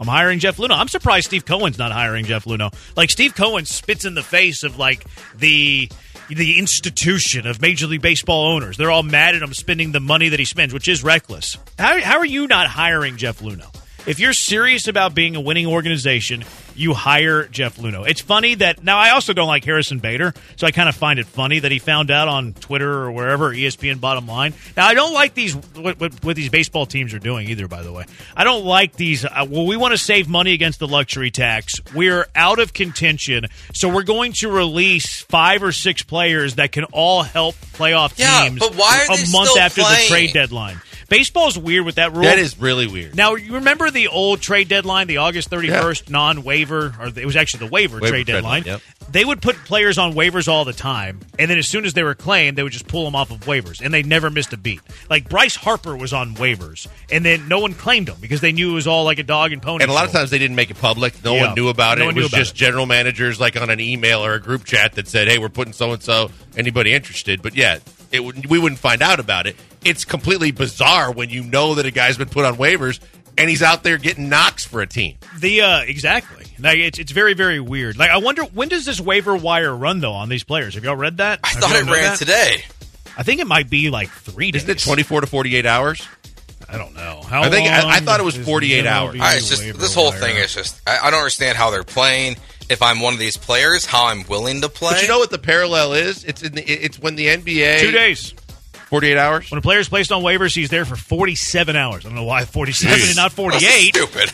I'm hiring Jeff Luhnow. I'm surprised Steve Cohen's not hiring Jeff Luhnow. Like Steve Cohen spits in the face of like the the institution of Major League Baseball owners. They're all mad at him spending the money that he spends, which is reckless. How, how are you not hiring Jeff Luhnow? If you're serious about being a winning organization, you hire Jeff Luhnow. It's funny that now I also don't like Harrison Bader, so I kind of find it funny that he found out on Twitter or wherever ESPN bottom line. Now I don't like these what, what, what these baseball teams are doing either. By the way, I don't like these. Uh, well, we want to save money against the luxury tax. We're out of contention, so we're going to release five or six players that can all help playoff teams. Yeah, but why are a month after playing? the trade deadline? Baseball's weird with that rule. That is really weird. Now, you remember the old trade deadline, the August 31st yeah. non waiver, or it was actually the waiver, waiver trade deadline? Yep. They would put players on waivers all the time, and then as soon as they were claimed, they would just pull them off of waivers, and they never missed a beat. Like Bryce Harper was on waivers, and then no one claimed him because they knew it was all like a dog and pony. And a lot of times they didn't make it public. No yeah. one knew about no it. It was just it. general managers, like on an email or a group chat, that said, "Hey, we're putting so and so. Anybody interested?" But yeah, it would, we wouldn't find out about it. It's completely bizarre when you know that a guy's been put on waivers and he's out there getting knocks for a team. The uh, exactly. Like it's it's very very weird. Like I wonder when does this waiver wire run though on these players? Have y'all read that? I Have thought it ran that? today. I think it might be like three days. Isn't it twenty four to forty eight hours? I don't know. How I think I, I, thought it was forty eight hours. Right, it's just this whole wire. thing is just I, I don't understand how they're playing if I'm one of these players, how I'm willing to play. But you know what the parallel is? It's in the, it's when the NBA two days. 48 hours? When a player is placed on waivers, he's there for 47 hours. I don't know why 47 Jeez. and not 48. stupid.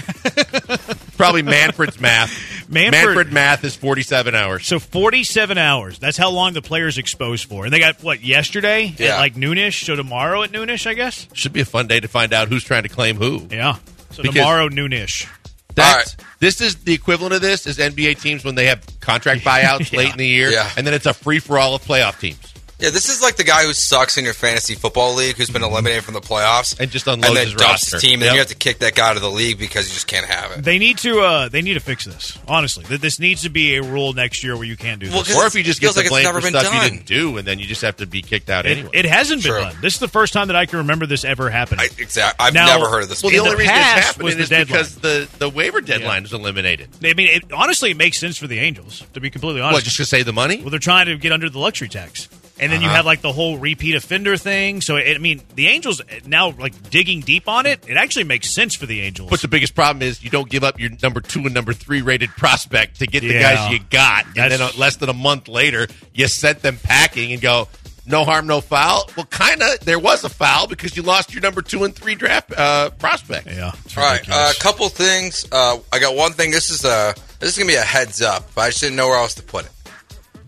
Probably Manfred's math. Manfred, Manfred math is 47 hours. So 47 hours. That's how long the player's exposed for. And they got, what, yesterday yeah. at like noonish? So tomorrow at noonish, I guess? Should be a fun day to find out who's trying to claim who. Yeah. So because tomorrow noonish. That's, right. This is the equivalent of this is NBA teams when they have contract buyouts yeah. late in the year, yeah. and then it's a free for all of playoff teams. Yeah, this is like the guy who sucks in your fantasy football league who's been eliminated from the playoffs and just unloads and then his dumps his team, and yep. you have to kick that guy out of the league because you just can't have it. They need to. Uh, they need to fix this. Honestly, that this needs to be a rule next year where you can't do well, this. Or if you just get the like blame for stuff done. you didn't do, and then you just have to be kicked out it, anyway. It hasn't been True. done. This is the first time that I can remember this ever happening. I, exactly. I've now, never heard of this. Well, the only the reason it's happening is because the the waiver deadline yeah. is eliminated. I mean, it, honestly, it makes sense for the Angels to be completely honest. What, just to save the money? Well, they're trying to get under the luxury tax and then uh-huh. you have like the whole repeat offender thing. So it, I mean, the Angels now like digging deep on it. It actually makes sense for the Angels. But the biggest problem is you don't give up your number two and number three rated prospect to get yeah. the guys you got, and then uh, less than a month later you sent them packing and go. No harm, no foul. Well, kind of. There was a foul because you lost your number two and three draft uh, prospect. Yeah. All right. A uh, couple things. Uh, I got one thing. This is a this is gonna be a heads up, but I just didn't know where else to put it.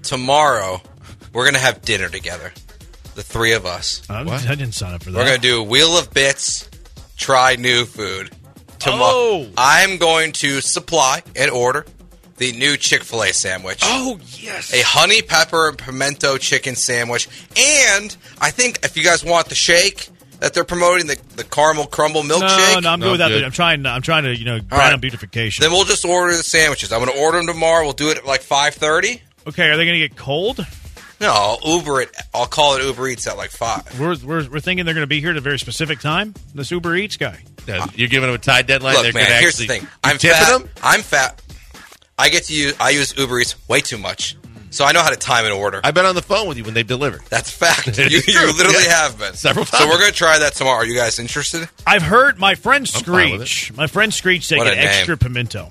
Tomorrow, we're gonna have dinner together, the three of us. I didn't sign up for that. We're gonna do Wheel of Bits, try new food. Tomorrow, oh. I'm going to supply and order the new Chick Fil A sandwich. Oh yes, a honey pepper and pimento chicken sandwich, and I think if you guys want the shake that they're promoting, the, the caramel crumble milkshake. No, no, I'm good with that. I'm trying. I'm trying to you know brand right. beautification. Then we'll just order the sandwiches. I'm going to order them tomorrow. We'll do it at like five thirty. Okay, are they going to get cold? No, I'll Uber it. I'll call it Uber Eats at like five. We're, we're, we're thinking they're going to be here at a very specific time. This Uber Eats guy. you're giving them a tight deadline. Look, man. Here's the thing. I'm fat. Them? I'm fat. I get to use. I use Uber Eats way too much. So I know how to time an order. I've been on the phone with you when they delivered. That's fact. you, you, literally yeah. have been several times. So we're going to try that tomorrow. Are you guys interested? I've heard my friend Screech. My friend Screech say get extra pimento.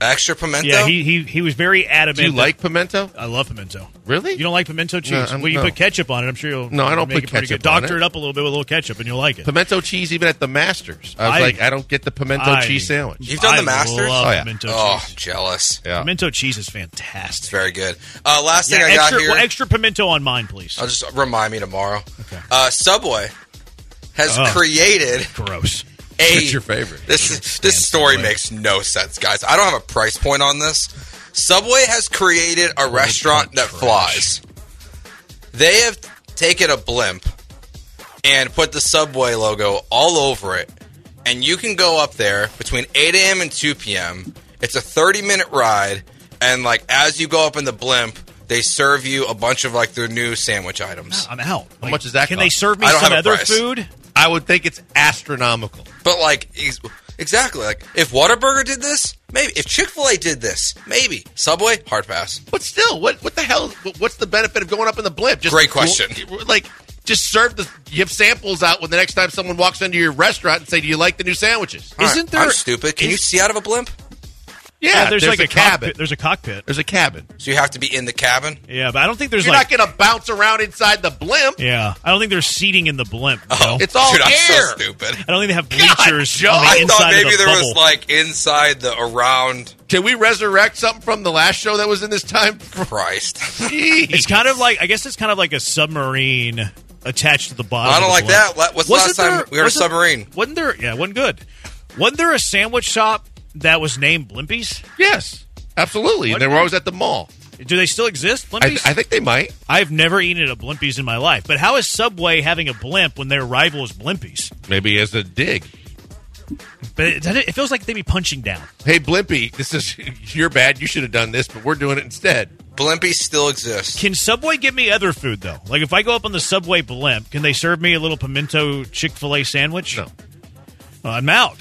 Extra pimento? Yeah, he, he he was very adamant. Do you like pimento? I love pimento. Really? You don't like pimento cheese? Well, you put ketchup on it. I'm sure you'll. No, I don't put ketchup. Doctor it. it. up a little bit with a little ketchup, and you'll like it. Pimento cheese, even at the Masters. I was I, like, I don't get the pimento I, cheese sandwich. You've done I the Masters? oh, yeah. Pimento oh, cheese. jealous. Yeah. Pimento cheese is fantastic. It's very good. Uh, last thing yeah, I extra, got here. Well, extra pimento on mine, please. I'll just remind me tomorrow. Okay. Uh, Subway has created gross a, What's your favorite? This is, this story makes no sense, guys. I don't have a price point on this. Subway has created a restaurant that flies. They have taken a blimp and put the Subway logo all over it, and you can go up there between 8 a.m. and 2 p.m. It's a 30 minute ride, and like as you go up in the blimp, they serve you a bunch of like their new sandwich items. I'm out. How much is that? Can cost? they serve me some other food? I would think it's astronomical. But like exactly like if Whataburger did this, maybe if Chick Fil A did this, maybe Subway hard pass. But still, what what the hell? What's the benefit of going up in the blimp? Just Great question. Like just serve the give samples out when the next time someone walks into your restaurant and say, "Do you like the new sandwiches?" All Isn't right, there? I'm stupid. Can is, you see out of a blimp? Yeah, yeah there's, there's, like a, a cabin. Cockpit. There's a cockpit. There's a cabin. So you have to be in the cabin. Yeah, but I don't think there's. You're like, not going to bounce around inside the blimp. Yeah, I don't think there's seating in the blimp. Oh, it's all dude, air. I'm so stupid. I don't think they have bleachers. God, on the I thought maybe the there bubble. was like inside the around. Can we resurrect something from the last show that was in this time? Christ, it's kind of like I guess it's kind of like a submarine attached to the bottom. I don't like blimp. that. What's Wasn't the last time we heard a submarine? Wasn't there? Yeah, wasn't good. Wasn't there a sandwich shop that was named Blimpies? Yes, absolutely. What- They were always at the mall. Do they still exist? I, Blimpies? I think they might. I've never eaten at a Blimpies in my life. But how is Subway having a blimp when their rival is Blimpies? Maybe as a dig. But it, it feels like they'd be punching down. Hey, Blimpy, this is you're bad. You should have done this, but we're doing it instead. Blimpies still exists. Can Subway give me other food though? Like if I go up on the Subway blimp, can they serve me a little pimento Chick Fil A sandwich? No. Uh, I'm out.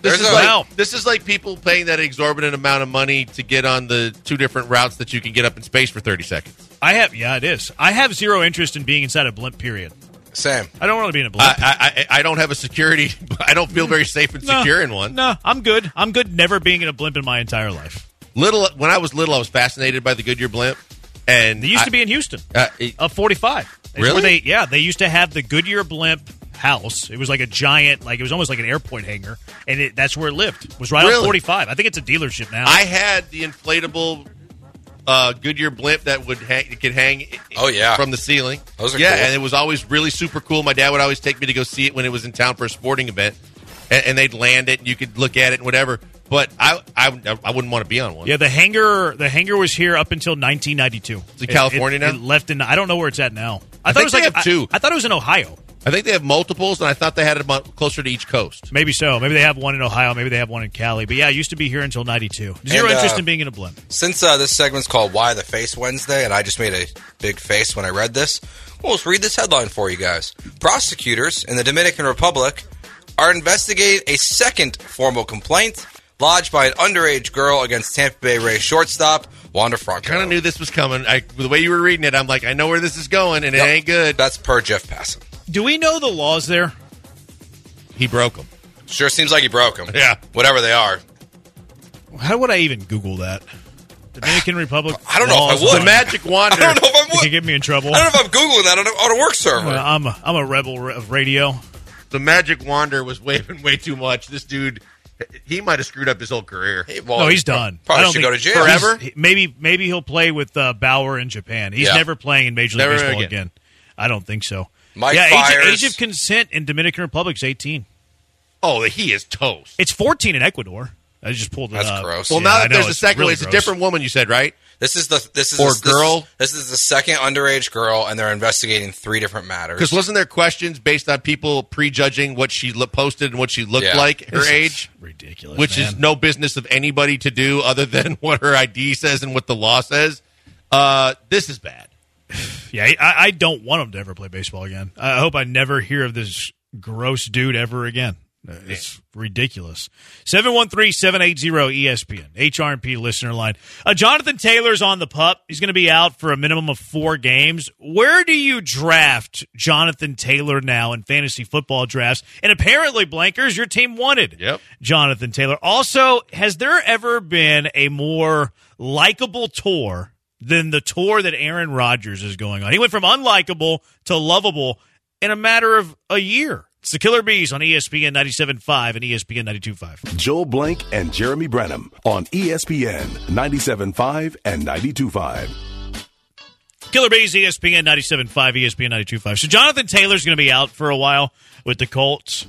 This There's is a- like Wow. this is like people paying that exorbitant amount of money to get on the two different routes that you can get up in space for 30 seconds. I have yeah, it is. I have zero interest in being inside a blimp. Period. Same. I don't want to be in a blimp. I, I I don't have a security. I don't feel very safe and No. secure in one. No, I'm good. I'm good. Never being in a blimp in my entire life. Little when I was little, I was fascinated by the Goodyear blimp, and They used I- to be in Houston. Uh, it- Of 45. It's Really? They, yeah, they used to have the Goodyear blimp house. It was like a giant, like it was almost like an airport hangar, and it, that's where it lived. It was right on 45. I think it's a dealership now. I had the inflatable uh, Goodyear blimp that would hang, it could hang. Oh, yeah. from the ceiling. Those are yeah, cool. and it was always really super cool. My dad would always take me to go see it when it was in town for a sporting event, and, and they'd land it, and you could look at it and whatever. But I I, I wouldn't want to be on one. yeah, the hangar, the hangar was here up until 1992. It's in California it, now? It left in. I don't know where it's at now. I, I thought think it was they like have two. I, I thought it was in Ohio. I think they have multiples, and I thought they had it closer to each coast. Maybe so. Maybe they have one in Ohio. Maybe they have one in Cali. But yeah, it used to be here until 92. Zero And, uh, interest in being in a blimp. Since uh, this segment's called Why the Face Wednesday, and I just made a big face when I read this, we'll just read this headline for you guys. Prosecutors in the Dominican Republic are investigating a second formal complaint lodged by an underage girl against Tampa Bay Rays shortstop Wander Franco. Kind of knew this was coming. I, the way you were reading it, I'm like, I know where this is going, and it ain't good. That's per Jeff Passan. Do we know the laws there? he broke them. Sure seems like he broke them. Yeah. Whatever they are. How would I even Google that? Dominican Republic. I don't know if I would. The magic wand. I don't know if I'm. It could get me in trouble. I don't know if I'm googling that on a, on a work server. Uh, I'm a, I'm a rebel of radio. the magic wander was waving way too much. This dude, he might have screwed up his whole career. Hey, well, no, he's done. Probably I don't should go to jail Forever? He- maybe maybe he'll play with uh, Bauer in Japan. He's Yeah. never playing in Major League Never Baseball again. again. I don't think so. Mike yeah, age, age of consent in Dominican Republic is 18. Oh, he is toast. It's 14 in Ecuador. I just pulled it That's up. gross. Well, Yeah, now that there's a it's second really one, it's a different woman. You said right? This is the this is Or this, girl? This, is the second underage girl, and they're investigating three different matters. Because wasn't there questions based on people prejudging what she lo- posted and what she looked Yeah. like her This is age, ridiculous. which is no business of anybody to do other than what her ID says and what the law says. Uh, this is bad. Yeah, I, I don't want him to ever play baseball again. I hope I never hear of this gross dude ever again. Uh, It's ridiculous. 713-780-ESPN, HRP listener line. Uh, Jonathan Taylor's on the pup. He's going to be out for a minimum of four games. Where do you draft Jonathan Taylor now in fantasy football drafts? And apparently, Blankers, your team wanted Yep. Jonathan Taylor. Also, has there ever been a more likable tour than the tour that Aaron Rodgers is going on? He went from unlikable to lovable in a matter of a year. It's the Killer Bees on ESPN 97.5 and ESPN 92.5. Joel Blank and Jeremy Branham on ESPN 97.5 and 92.5. Killer Bees, ESPN 97.5, ESPN 92.5. So Jonathan Taylor's going to be out for a while with the Colts.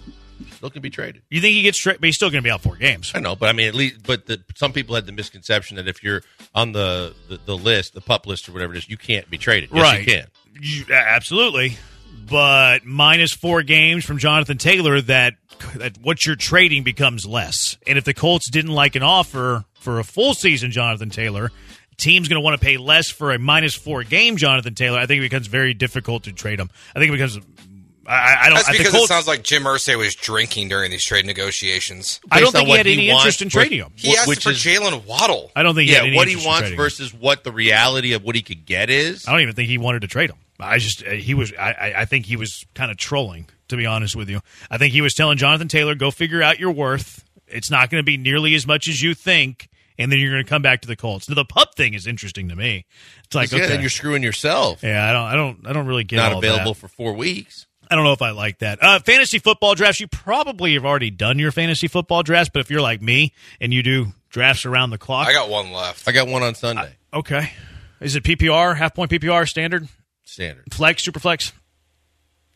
Still can be traded. You think he gets traded, but he's still going to be out four games. I know, but I mean, at least, but the, some people had the misconception that if you're on the, the, the list, the pup list or whatever it is, you can't be traded. Yes, right. you can. You- absolutely. But minus four games from Jonathan Taylor, that, that what you're trading becomes less. And if the Colts didn't like an offer for a full season Jonathan Taylor, team's going to want to pay less for a minus four game Jonathan Taylor. I think it becomes very difficult to trade him. I think it becomes. I, I don't. That's because Colts, it sounds like Jim Irsay was drinking during these trade negotiations. I don't think he had he any wants interest in trading him. He asked Which for Jaylen Waddle. I don't think he had Yeah, any what he interest in wants trading him. versus what the reality of what he could get is. I don't even think he wanted to trade him. I just uh, he was. I, I- I think he was kind of trolling. To be honest with you, I think he was telling Jonathan Taylor, "Go figure out your worth. It's not going to be nearly as much as you think." And then you're going to come back to the Colts. Now, the pup thing is interesting to me. It's like, yeah, okay, then you're screwing yourself. yeah, I don't, I don't, I don't really get Not all available that. for four weeks. I don't know if I like that. Uh, fantasy football drafts. You probably have already done your fantasy football drafts, but if you're like me and you do drafts around the clock, I got one left. I got one on Sunday. okay. Is it PPR, half point PPR, standard, Standard. flex, super flex?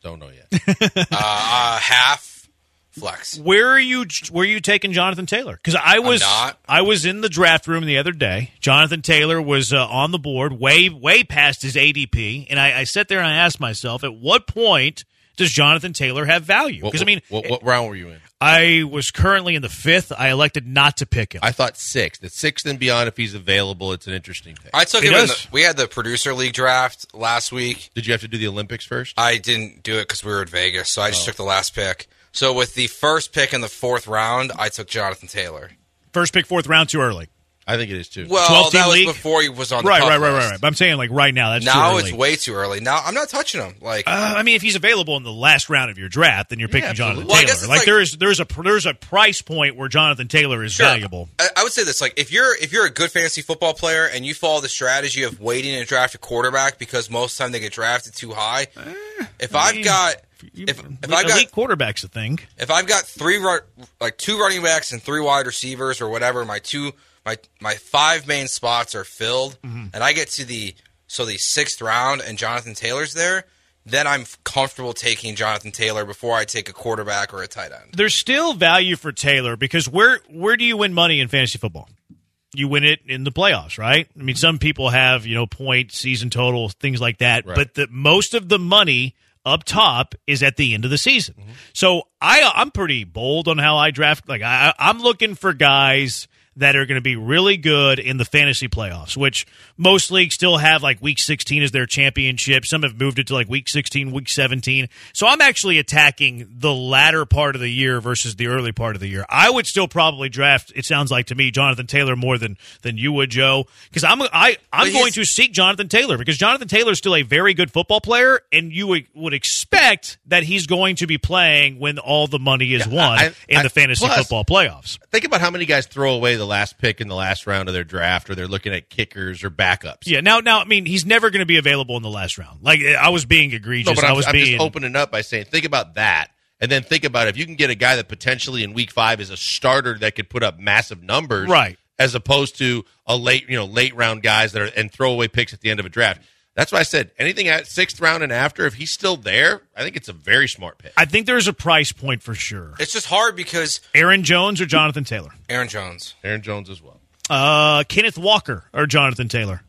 Don't know yet. uh, uh, half flex. Where are you? Where are you taking Jonathan Taylor? Because I was I was in the draft room the other day. Jonathan Taylor was uh, on the board, way way past his ADP, and I, I sat there and I asked myself, at what point does Jonathan Taylor have value? Because I mean, what, eh, what, round were you in? I was currently in the fifth. I elected not to pick him. I thought sixth. The sixth and beyond, if he's available, it's an interesting pick. I took it him. The, we had the producer league draft last week. Did you have to do the Olympics first? I didn't do it because we were at Vegas, so I just oh. took the last pick. So with the first pick in the fourth round, I took Jonathan Taylor. First pick, fourth round, too early. I think it is too. Well, that was league? before he was on. Right, right, right, right, right. But I'm saying like right now, that's now it's way too early. Now I'm not touching him. Like, uh, I mean, if he's available in the last round of your draft, then you're picking yeah, Jonathan well, Taylor. Like, like, there is there's a there's a price point where Jonathan Taylor is sure. valuable. I, I, would say this: like if you're if you're a good fantasy football player and you follow the strategy of waiting to draft a quarterback because most of the time they get drafted too high. Eh, if I have got if, if I've got quarterbacks, a thing. If I've got three like two running backs and three wide receivers or whatever, my two my my five main spots are filled, mm-hmm. and I get to the so the sixth round, and Jonathan Taylor's there. Then I'm comfortable taking Jonathan Taylor before I take a quarterback or a tight end. There's still value for Taylor because where where do you win money in fantasy football? You win it in the playoffs, right? I mean, some people have you know point, season total, things like that, right. but the most of the money up top is at the end of the season. Mm-hmm. So I I'm pretty bold on how I draft. Like I I'm looking for guys that are going to be really good in the fantasy playoffs, which most leagues still have like week 16 as their championship. Some have moved it to like week 16, week 17. So I'm actually attacking the latter part of the year versus the early part of the year. I would still probably draft, it sounds like to me, Jonathan Taylor more than, than you would, Joe, because I'm, I, I'm going to seek Jonathan Taylor because Jonathan Taylor is still a very good football player, and you would, would expect that he's going to be playing when all the money is yeah, won I, I, in the fantasy plus, football playoffs. Think about how many guys throw away the the last pick in the last round of their draft, or they're looking at kickers or backups. Yeah, now, now, I mean, he's never going to be available in the last round. Like I was being egregious. No, but I'm, I was I'm being just opening up by saying, think about that, and then think about if you can get a guy that potentially in week five is a starter that could put up massive numbers, right? As opposed to a late, you know, late round guys that are and throwaway picks at the end of a draft. That's why I said anything at sixth round and after, if he's still there, I think it's a very smart pick. I think there's a price point for sure. It's just hard because Aaron Jones or Jonathan Taylor. Aaron Jones. Aaron Jones as well. Uh, Kenneth Walker or Jonathan Taylor?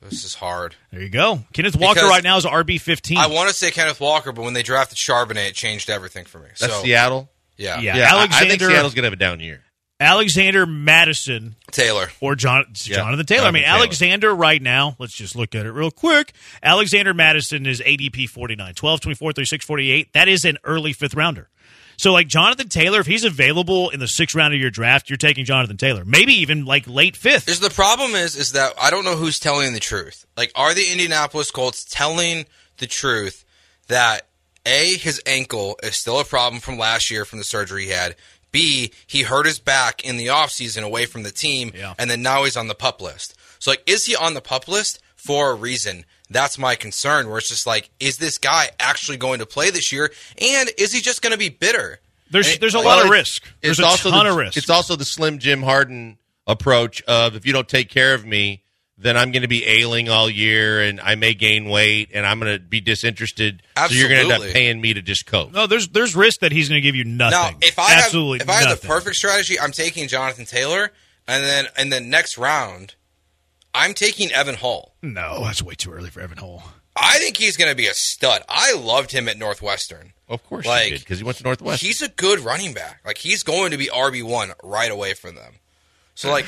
This is hard. There you go. Kenneth Walker because right now is RB fifteen. I want to say Kenneth Walker, but when they drafted Charbonnet, it changed everything for me. That's so, Seattle. Yeah, yeah. yeah Alexander, I, think Seattle's gonna have a down year. Alexander Mattison Taylor or John, yeah. Jonathan Taylor. Jonathan I mean, Taylor. Alexander right now, let's just look at it real quick. Alexander Mattison is ADP 49, 12, 24, 36, 48. That is an early fifth rounder. So like Jonathan Taylor, if he's available in the sixth round of your draft, you're taking Jonathan Taylor. Maybe even like late fifth. Is the problem is is that I don't know who's telling the truth. Like, are the Indianapolis Colts telling the truth that a his ankle is still a problem from last year from the surgery he had. B, he hurt his back in the offseason away from the team, yeah. and then now he's on the pup list. So, like, is he on the pup list for a reason? That's my concern. Where it's just like, is this guy actually going to play this year, and is he just going to be bitter? There's there's a lot of risk. There's a also ton the, of risk. It's also the Slim Jim Harden approach of if you don't take care of me, then I'm going to be ailing all year, and I may gain weight, and I'm going to be disinterested. Absolutely. So you're going to end up paying me to just cope. No, there's there's risk that he's going to give you nothing. Now, if I absolutely have, if I have the perfect strategy, I'm taking Jonathan Taylor, and then in the next round, I'm taking Evan Hull. No, that's way too early for Evan Hull. I think he's going to be a stud. I loved him at Northwestern. Of course, like because he went to Northwestern. He's a good running back. Like he's going to be RB one right away from them. So like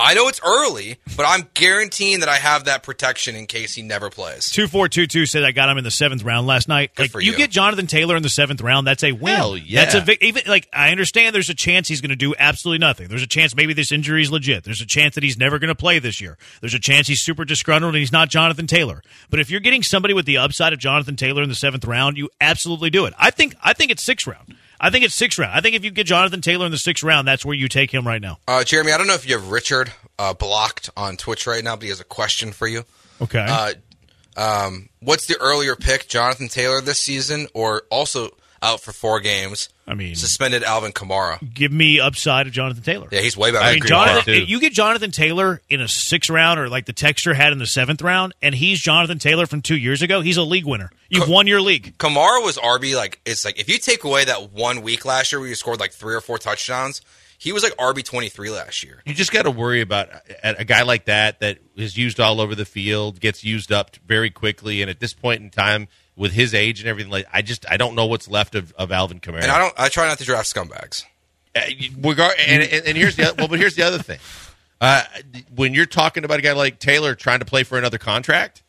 I know it's early, but I'm guaranteeing that I have that protection in case he never plays. Two four two two said I got him in the seventh round last night. Good like for you. you. get Jonathan Taylor in the seventh round, that's a win. Hell yeah, that's a vic- even like I understand. There's a chance he's going to do absolutely nothing. There's a chance maybe this injury is legit. There's a chance that he's never going to play this year. There's a chance he's super disgruntled and he's not Jonathan Taylor. But if you're getting somebody with the upside of Jonathan Taylor in the seventh round, you absolutely do it. I think I think it's sixth round. I think it's sixth round. I think if you get Jonathan Taylor in the sixth round, that's where you take him right now. Uh, Jeremy, I don't know if you have Richard uh, blocked on Twitch right now, but he has a question for you. Okay. Uh, um, what's the earlier pick, Jonathan Taylor this season, or also out for four games. I mean, suspended Alvin Kamara. Give me upside of Jonathan Taylor. Yeah, he's way better. I mean, Jonathan, you get Jonathan Taylor in a sixth round or like the texture had in the seventh round, and he's Jonathan Taylor from two years ago. He's a league winner. You've won your league. Kamara was RB like it's like if you take away that one week last year where you scored like three or four touchdowns, he was like RB twenty three last year. You just got to worry about a guy like that that is used all over the field, gets used up very quickly, and at this point in time, with his age and everything, like I just I don't know what's left of, of Alvin Kamara. And I don't. I try not to draft scumbags. Uh, regard, and, and, and, here's the well, but here's the other thing. Uh, when you're talking about a guy like Taylor trying to play for another contract,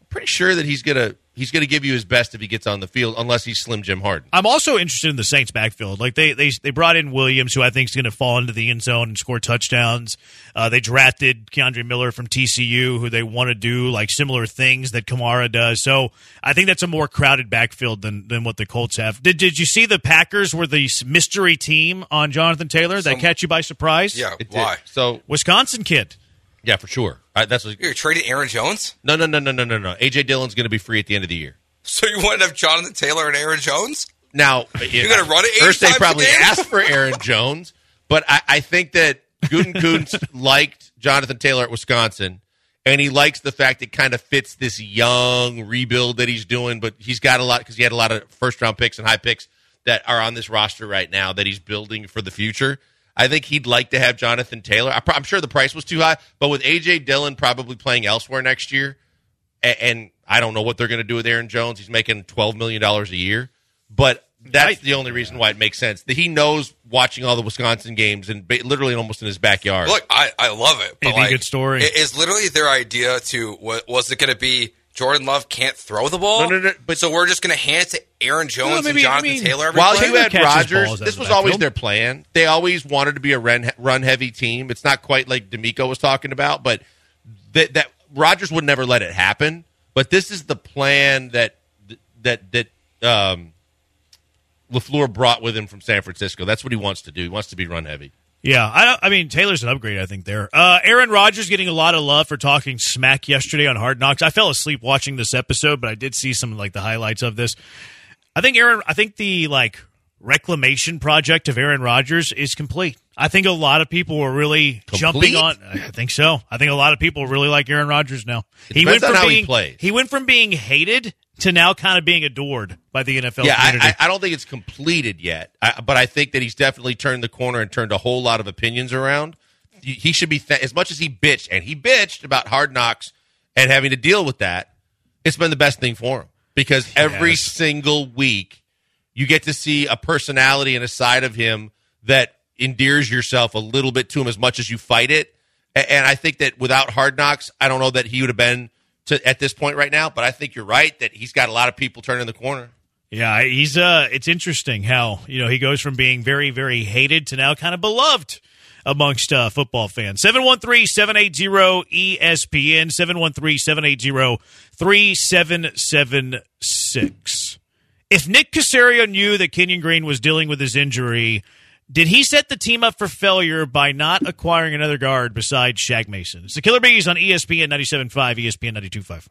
I'm pretty sure that he's gonna he's going to give you his best if he gets on the field, unless he's Slim Jim Harden. I'm also interested in the Saints backfield. Like they they they brought in Williams, who I think is going to fall into the end zone and score touchdowns. Uh, they drafted Kendre Miller from TCU, who they want to do like similar things that Kamara does. So I think that's a more crowded backfield than than what the Colts have. Did Did you see the Packers were the mystery team on Jonathan Taylor that catch you by surprise? Yeah, why? So Wisconsin kid. Yeah, for sure. I, that's what, you're trading Aaron Jones. No, no, no, no, no, no, no. AJ Dillon's going to be free at the end of the year. So you want to have Jonathan Taylor and Aaron Jones? Now you're going to run it. First, they probably asked for Aaron Jones, but I, I think that Gutekunst liked Jonathan Taylor at Wisconsin, and he likes the fact it kind of fits this young rebuild that he's doing. But he's got a lot because he had a lot of first round picks and high picks that are on this roster right now that he's building for the future. I think he'd like to have Jonathan Taylor. I'm sure the price was too high, but with AJ Dillon probably playing elsewhere next year, and I don't know what they're going to do with Aaron Jones. He's making $12 million a year, but that's the only reason why it makes sense. That he knows watching all the Wisconsin games and literally almost in his backyard. Look, I, I love it. But like, a good story. It is literally their idea to was it going to be Jordan Love can't throw the ball. No, no, no. But so we're just going to hand it to Aaron Jones maybe, and Jonathan I mean, Taylor. while you had Rodgers, this was always their plan. They always wanted to be a run run heavy team. It's not quite like DeMeco was talking about, but that that Rodgers would never let it happen. But this is the plan that that that um, Lafleur brought with him from San Francisco. That's what he wants to do. He wants to be run heavy. Yeah, I, I mean Taylor's an upgrade. I think there. Uh, Aaron Rodgers getting a lot of love for talking smack yesterday on Hard Knocks. I fell asleep watching this episode, but I did see some like the highlights of this. I think Aaron. I think the like reclamation project of Aaron Rodgers is complete. I think a lot of people were really complete? jumping on. I think so. I think a lot of people really like Aaron Rodgers now. It he went from being he, he went from being hated to now kind of being adored by the NFL yeah, community. I, I, don't think it's completed yet, I, but I think that he's definitely turned the corner and turned a whole lot of opinions around. He should be th- as much as he bitched, and he bitched about hard knocks and having to deal with that. It's been the best thing for him because every single week you get to see a personality and a side of him that endears yourself a little bit to him as much as you fight it. And I think that without hard knocks, I don't know that he would have been to at this point right now. But I think you're right that he's got a lot of people turning the corner. Yeah, he's uh it's interesting how, you know, he goes from being very very hated to now kind of beloved amongst uh, football fans. 713-780-ESPN 713-780-3776. If Nick Caserio knew that Kenyon Green was dealing with his injury, did he set the team up for failure by not acquiring another guard besides Shaq Mason? It's the Killer Bees on ESPN 97.5, ESPN 92.5.